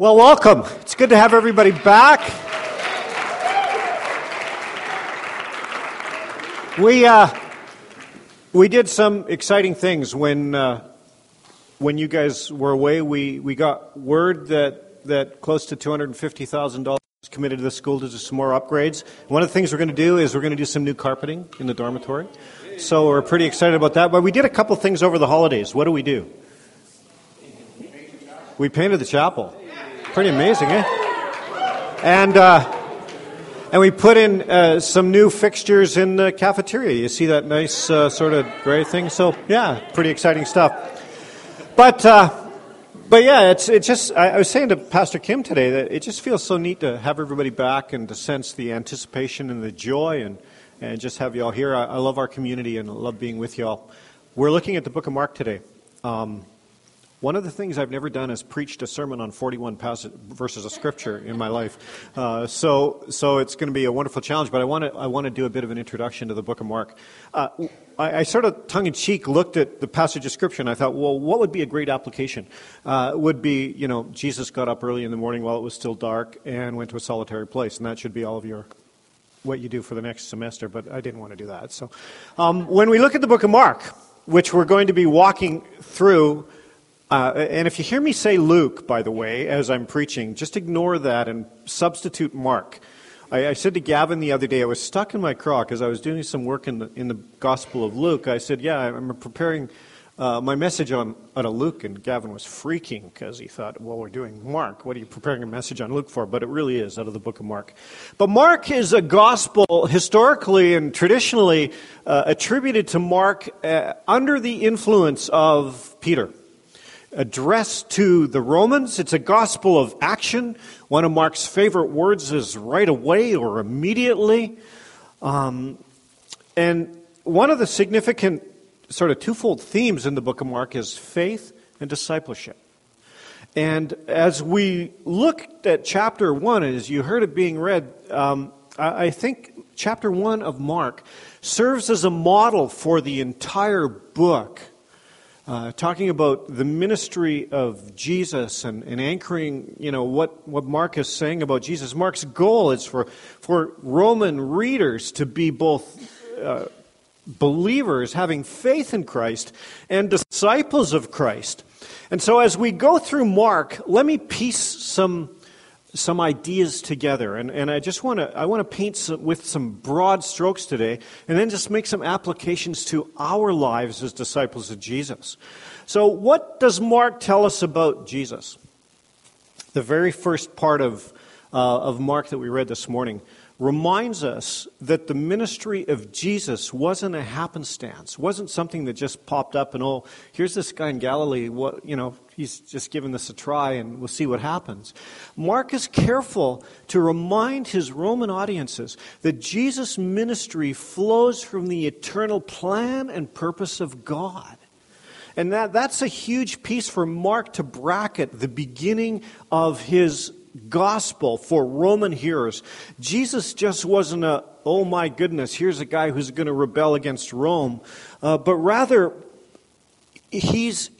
Well, welcome. It's good to have everybody back. We, uh, we did some exciting things when, uh, when you guys were away. We, we got word that, that close to $250,000 committed to the school to do some more upgrades. One of the things we're going to do is we're going to do some new carpeting in the dormitory. So we're pretty excited about that. But we did a couple things over the holidays. What do we do? We painted the chapel. Pretty amazing, eh? And, uh, and we put in uh, some new fixtures in the cafeteria. You see that nice uh, sort of gray thing? So, yeah, pretty exciting stuff. But, uh, but yeah, it's, it's just, I, I was saying to Pastor Kim today that it just feels so neat to have everybody back and to sense the anticipation and the joy and, and just have you all here. I, I love our community and I love being with you all. We're looking at the book of Mark today. Um, one of the things I've never done is preached a sermon on 41 passage, verses of Scripture in my life. Uh, so, so it's going to be a wonderful challenge, but I want to, I want to do a bit of an introduction to the book of Mark. Uh, I, I, sort of tongue in cheek looked at the passage of Scripture and I thought, well, what would be a great application? Uh, would be, you know, Jesus got up early in the morning while it was still dark and went to a solitary place, and that should be all of your what you do for the next semester, but I didn't want to do that. So, um, when we look at the book of Mark, which we're going to be walking through uh, and if you hear me say Luke, by the way, as I'm preaching, just ignore that and substitute Mark. I, I said to Gavin the other day, I was stuck in my craw because I was doing some work in the, in the Gospel of Luke. I said, Yeah, I'm preparing uh, my message on, on a Luke, and Gavin was freaking because he thought, Well, we're doing Mark. What are you preparing a message on Luke for? But it really is out of the book of Mark. But Mark is a gospel historically and traditionally uh, attributed to Mark uh, under the influence of Peter addressed to the Romans. It's a gospel of action. One of Mark's favorite words is right away or immediately. Um, and one of the significant sort of twofold themes in the book of Mark is faith and discipleship. And as we looked at chapter one, as you heard it being read, um, I, I think chapter one of Mark serves as a model for the entire book uh, talking about the ministry of Jesus and, and, anchoring, you know, what, what Mark is saying about Jesus. Mark's goal is for, for Roman readers to be both uh, believers, having faith in Christ, and disciples of Christ. And so as we go through Mark, let me piece some some ideas together. And, and I just want to I want to paint some, with some broad strokes today, and then just make some applications to our lives as disciples of Jesus. So, what does Mark tell us about Jesus? The very first part of, uh, of Mark that we read this morning reminds us that the ministry of Jesus wasn't a happenstance, wasn't something that just popped up and, oh, here's this guy in Galilee, what, you know, he's just giving this a try and we'll see what happens. Mark is careful to remind his Roman audiences that Jesus' ministry flows from the eternal plan and purpose of God. And that, that's a huge piece for Mark to bracket the beginning of his gospel for Roman hearers. Jesus just wasn't a, oh my goodness, here's a guy who's going to rebel against Rome, uh, but rather, he's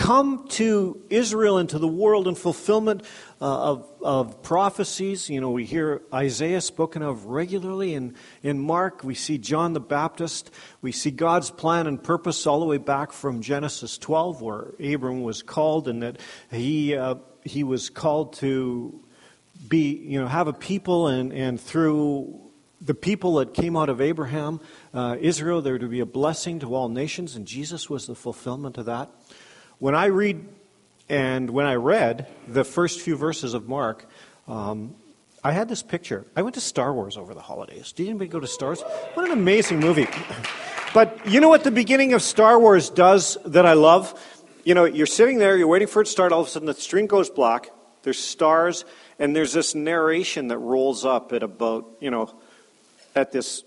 come to Israel and to the world in fulfillment uh, of, of prophecies. You know, we hear Isaiah spoken of regularly in, in Mark. We see John the Baptist. We see God's plan and purpose all the way back from Genesis 12, where Abram was called and that he uh, he was called to be, you know, have a people, and, and through the people that came out of Abraham, uh, Israel, there to be a blessing to all nations, and Jesus was the fulfillment of that. When I read and when I read the first few verses of Mark, um, I had this picture. I went to Star Wars over the holidays. Did anybody go to Star Wars? What an amazing movie. But you know what the beginning of Star Wars does that I love? you know, you're sitting there, you're waiting for it to start, all of a sudden the screen goes black, there's stars, and there's this narration that rolls up at about, you know, at this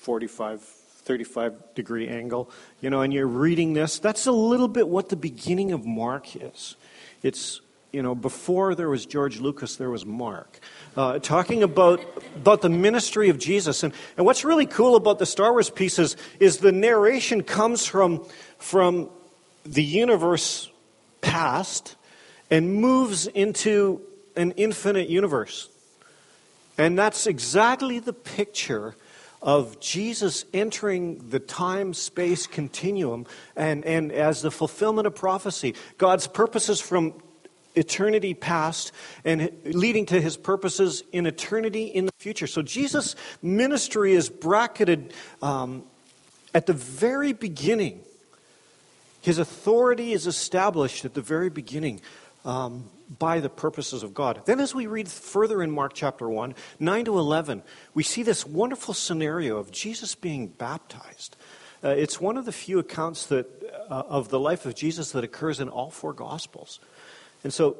45, 35 degree angle, you know, and you're reading this. That's a little bit what the beginning of Mark is. It's, you know, before there was George Lucas, there was Mark. Uh, talking about, about the ministry of Jesus. And, and what's really cool about the Star Wars pieces is the narration comes from, from the universe past and moves into an infinite universe. And that's exactly the picture of Jesus entering the time space continuum and, and as the fulfillment of prophecy. God's purposes from eternity past and leading to his purposes in eternity in the future. So Jesus' ministry is bracketed um, at the very beginning. His authority is established at the very beginning. Um, by the purposes of God. Then, as we read further in Mark chapter 1, 9 to 11, we see this wonderful scenario of Jesus being baptized. Uh, it's one of the few accounts that, uh, of the life of Jesus that occurs in all four Gospels. And so,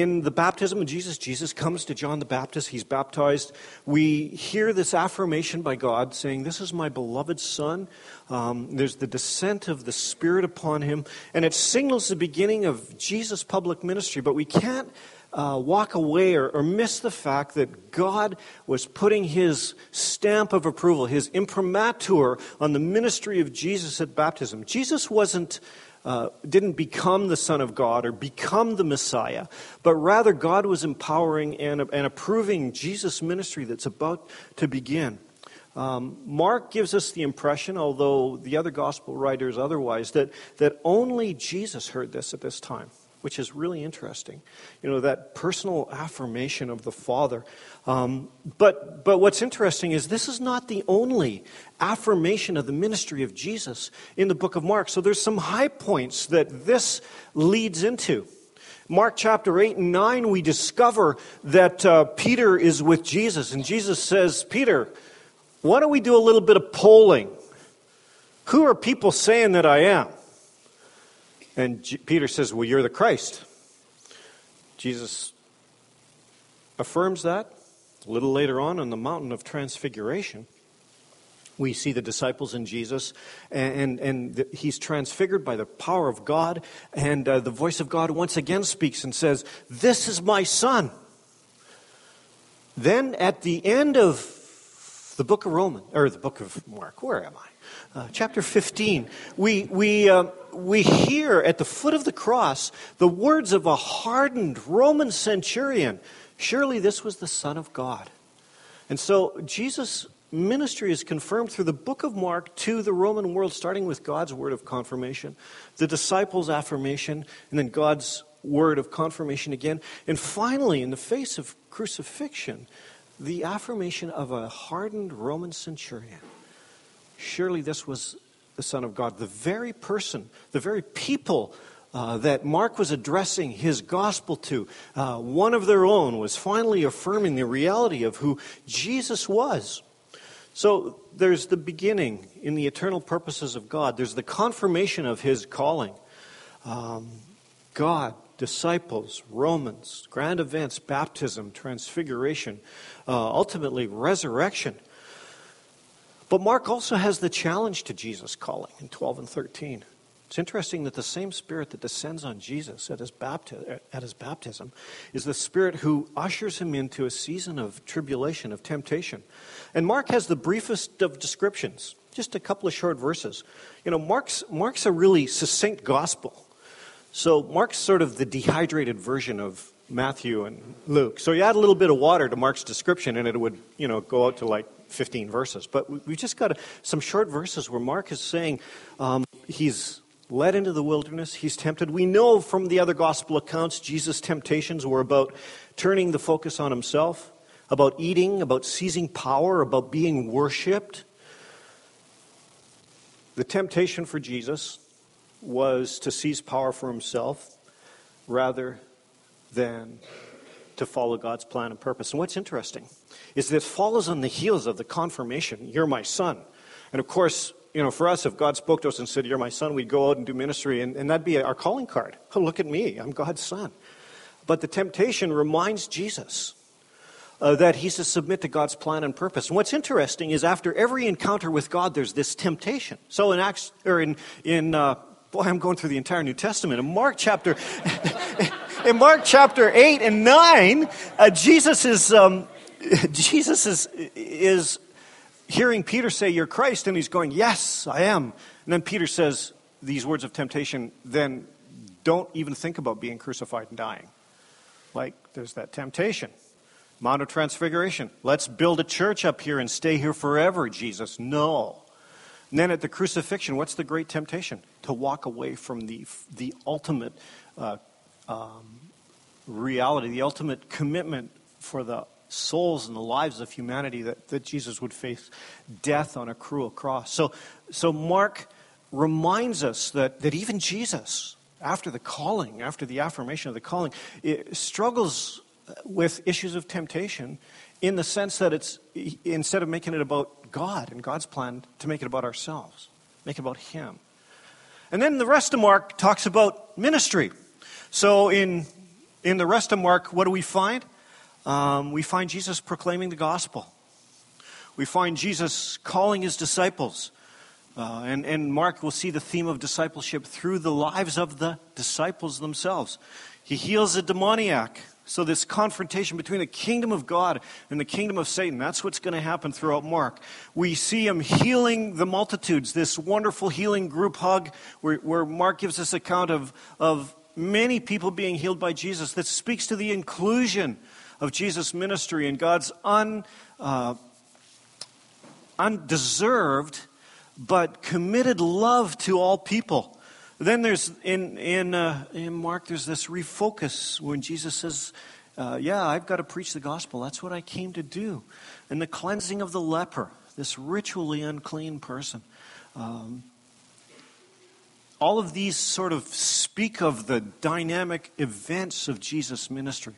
in the baptism of Jesus, Jesus comes to John the Baptist. He's baptized. We hear this affirmation by God saying, This is my beloved Son. Um, there's the descent of the Spirit upon him. And it signals the beginning of Jesus' public ministry. But we can't uh, walk away or, or miss the fact that God was putting his stamp of approval, his imprimatur on the ministry of Jesus at baptism. Jesus wasn't uh, didn't become the Son of God or become the Messiah, but rather God was empowering and, and approving Jesus' ministry that's about to begin. Um, Mark gives us the impression, although the other gospel writers otherwise, that, that only Jesus heard this at this time which is really interesting. You know, that personal affirmation of the Father. Um, but, but what's interesting is this is not the only affirmation of the ministry of Jesus in the book of Mark. So there's some high points that this leads into. Mark chapter 8 and 9, we discover that uh, Peter is with Jesus, and Jesus says, Peter, why don't we do a little bit of polling? Who are people saying that I am? And Peter says, Well, you're the Christ. Jesus affirms that. A little later on, on the mountain of transfiguration, we see the disciples in Jesus, and, and, and the, he's transfigured by the power of God, and uh, the voice of God once again speaks and says, This is my son. Then at the end of the book of Romans, or the book of Mark, where am I? Uh, chapter 15, we, we, uh, we hear at the foot of the cross the words of a hardened Roman centurion surely this was the Son of God. And so Jesus' ministry is confirmed through the book of Mark to the Roman world, starting with God's word of confirmation, the disciples' affirmation, and then God's word of confirmation again. And finally, in the face of crucifixion, the affirmation of a hardened Roman centurion. Surely this was the Son of God, the very person, the very people uh, that Mark was addressing his gospel to, uh, one of their own, was finally affirming the reality of who Jesus was. So there's the beginning in the eternal purposes of God, there's the confirmation of his calling. Um, God, disciples, Romans, grand events, baptism, transfiguration, uh, ultimately resurrection. But Mark also has the challenge to Jesus' calling in 12 and 13. It's interesting that the same Spirit that descends on Jesus at his, bapti- at his baptism is the Spirit who ushers him into a season of tribulation, of temptation. And Mark has the briefest of descriptions, just a couple of short verses. You know, Mark's, Mark's a really succinct gospel. So Mark's sort of the dehydrated version of Matthew and Luke. So you add a little bit of water to Mark's description and it would, you know, go out to like 15 verses. But we've just got some short verses where Mark is saying um, he's led into the wilderness, he's tempted. We know from the other gospel accounts Jesus' temptations were about turning the focus on himself, about eating, about seizing power, about being worshiped. The temptation for Jesus was to seize power for himself rather than to follow God's plan and purpose. And what's interesting is that it follows on the heels of the confirmation, you're my son. And of course, you know, for us, if God spoke to us and said, You're my son, we'd go out and do ministry, and, and that'd be our calling card. Oh, look at me, I'm God's son. But the temptation reminds Jesus uh, that he's to submit to God's plan and purpose. And what's interesting is after every encounter with God, there's this temptation. So in Acts, or in, in uh, boy, I'm going through the entire New Testament. In Mark chapter, in Mark chapter 8 and 9, uh, Jesus is, um, Jesus is, is hearing Peter say, You're Christ, and he's going, Yes, I am. And then Peter says these words of temptation, then don't even think about being crucified and dying. Like there's that temptation. Mount of Transfiguration. Let's build a church up here and stay here forever, Jesus. No. And then at the crucifixion, what's the great temptation? To walk away from the, the ultimate uh, um, reality, the ultimate commitment for the souls and the lives of humanity that, that Jesus would face death on a cruel cross. So, so Mark reminds us that, that even Jesus, after the calling, after the affirmation of the calling, struggles with issues of temptation in the sense that it's instead of making it about God and God's plan, to make it about ourselves, make it about Him. And then the rest of Mark talks about ministry. So in, in the rest of Mark, what do we find? Um, we find Jesus proclaiming the gospel. We find Jesus calling his disciples. Uh, and, and Mark will see the theme of discipleship through the lives of the disciples themselves. He heals a demoniac. So, this confrontation between the kingdom of God and the kingdom of Satan, that's what's going to happen throughout Mark. We see him healing the multitudes, this wonderful healing group hug, where, where Mark gives us account of, of many people being healed by Jesus, that speaks to the inclusion of Jesus' ministry and God's un, uh, undeserved but committed love to all people. Then there's in in, uh, in Mark, there's this refocus when Jesus says, uh, "Yeah, I've got to preach the gospel. That's what I came to do." And the cleansing of the leper, this ritually unclean person. Um, all of these sort of speak of the dynamic events of Jesus' ministry.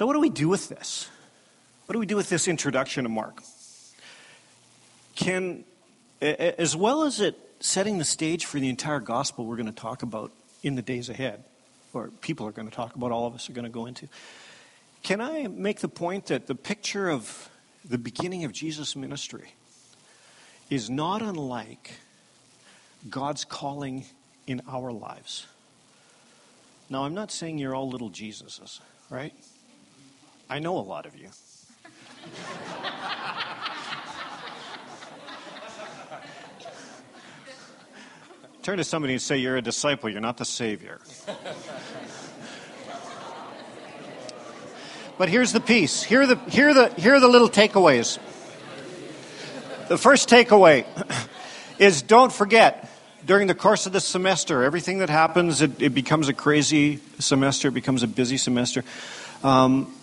So, what do we do with this? What do we do with this introduction to Mark? can, as well as it setting the stage for the entire gospel we're going to talk about in the days ahead, or people are going to talk about, all of us are going to go into, can I make the point that the picture of the beginning of Jesus' ministry is not unlike God's calling in our lives? Now, I'm not saying you're all little Jesuses, right? I know a lot of you. Turn to somebody and say, You're a disciple, you're not the Savior. but here's the piece. Here are the, here, are the, here are the little takeaways. The first takeaway is don't forget, during the course of the semester, everything that happens, it, it becomes a crazy semester, it becomes a busy semester. Um,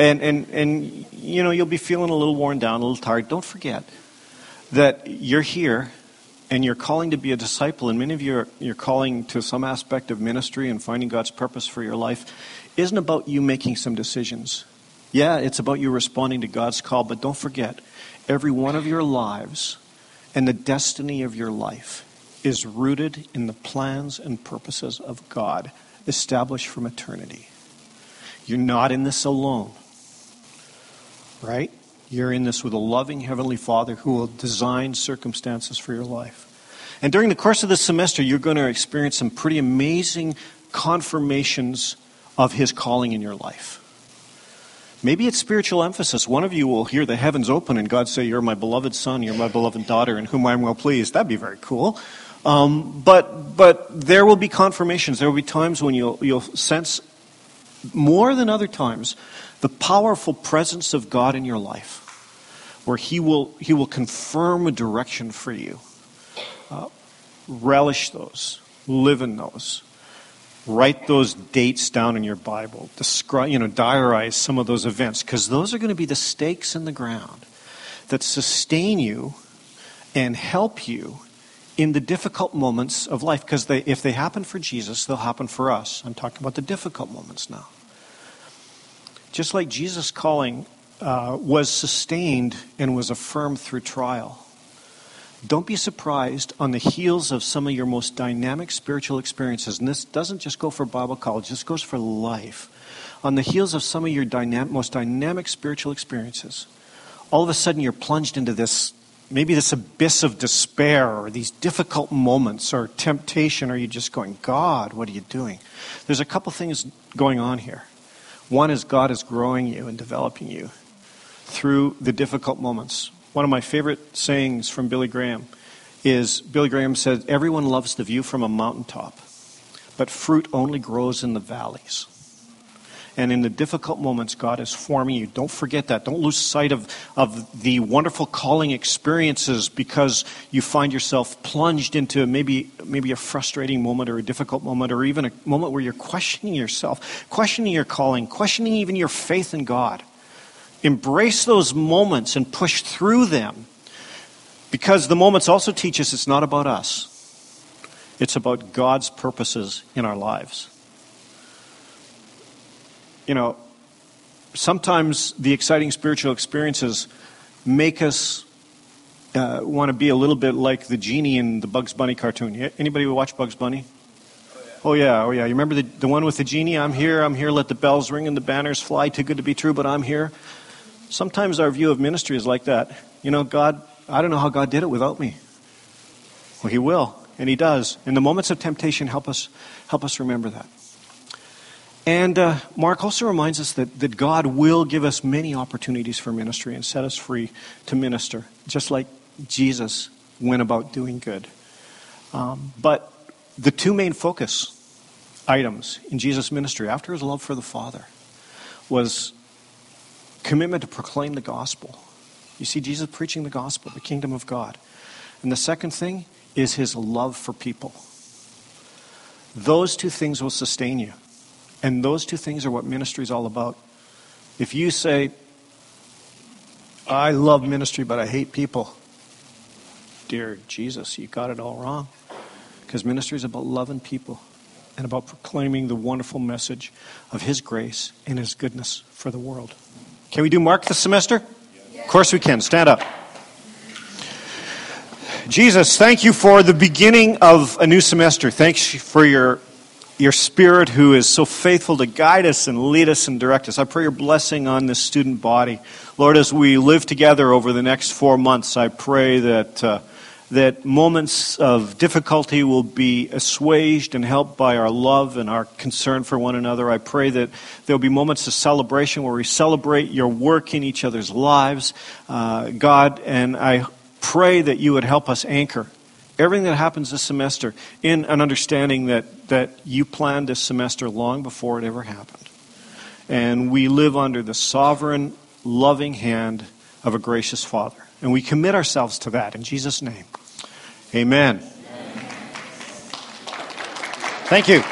and, and, and, you know, you'll be feeling a little worn down, a little tired. Don't forget that you're here and you're calling to be a disciple, and many of you are you're calling to some aspect of ministry and finding God's purpose for your life, isn't about you making some decisions. Yeah, it's about you responding to God's call, but don't forget, every one of your lives and the destiny of your life is rooted in the plans and purposes of God established from eternity. You're not in this alone, right? You're in this with a loving Heavenly Father who will design circumstances for your life. And during the course of this semester, you're going to experience some pretty amazing confirmations of His calling in your life. Maybe it's spiritual emphasis. One of you will hear the heavens open and God say, You're my beloved son, you're my beloved daughter, in whom I'm well pleased. That'd be very cool. Um, but, but there will be confirmations. There will be times when you'll, you'll sense more than other times the powerful presence of God in your life, where He will, he will confirm a direction for you. Uh, relish those, live in those. Write those dates down in your Bible. Describe, you know, diarize some of those events because those are going to be the stakes in the ground that sustain you and help you in the difficult moments of life. Because if they happen for Jesus, they'll happen for us. I'm talking about the difficult moments now. Just like Jesus' calling uh, was sustained and was affirmed through trial. Don't be surprised on the heels of some of your most dynamic spiritual experiences. And this doesn't just go for Bible college, this goes for life. On the heels of some of your dynamic, most dynamic spiritual experiences, all of a sudden you're plunged into this maybe this abyss of despair or these difficult moments or temptation, or you're just going, God, what are you doing? There's a couple things going on here. One is God is growing you and developing you through the difficult moments. One of my favorite sayings from Billy Graham is Billy Graham said, Everyone loves the view from a mountaintop, but fruit only grows in the valleys. And in the difficult moments, God is forming you. Don't forget that. Don't lose sight of, of the wonderful calling experiences because you find yourself plunged into maybe, maybe a frustrating moment or a difficult moment or even a moment where you're questioning yourself, questioning your calling, questioning even your faith in God. Embrace those moments and push through them because the moments also teach us it's not about us, it's about God's purposes in our lives. You know, sometimes the exciting spiritual experiences make us uh, want to be a little bit like the genie in the Bugs Bunny cartoon. Anybody watch Bugs Bunny? Oh yeah, oh yeah. You remember the, the one with the genie? I'm here, I'm here, let the bells ring and the banners fly. Too good to be true, but I'm here. Sometimes our view of ministry is like that. You know, God, I don't know how God did it without me. Well, He will, and He does. In the moments of temptation, help us, help us remember that. And uh, Mark also reminds us that, that God will give us many opportunities for ministry and set us free to minister, just like Jesus went about doing good. Um, but the two main focus items in Jesus' ministry after his love for the Father was commitment to proclaim the gospel. You see Jesus preaching the gospel, the kingdom of God. And the second thing is his love for people. Those two things will sustain you. And those two things are what ministry is all about. If you say, I love ministry, but I hate people, dear Jesus, you got it all wrong. Because ministry is about loving people and about proclaiming the wonderful message of His grace and His goodness for the world. Can we do Mark this semester? Of course we can. Stand up. Jesus, thank you for the beginning of a new semester. Thanks for your, your spirit who is so faithful to guide us and lead us and direct us. I pray your blessing on this student body. Lord, as we live together over the next four months, I pray that. Uh, that moments of difficulty will be assuaged and helped by our love and our concern for one another. I pray that there will be moments of celebration where we celebrate your work in each other's lives, uh, God, and I pray that you would help us anchor everything that happens this semester in an understanding that, that you planned this semester long before it ever happened. And we live under the sovereign, loving hand of a gracious Father. And we commit ourselves to that in Jesus' name. Amen. Thank you.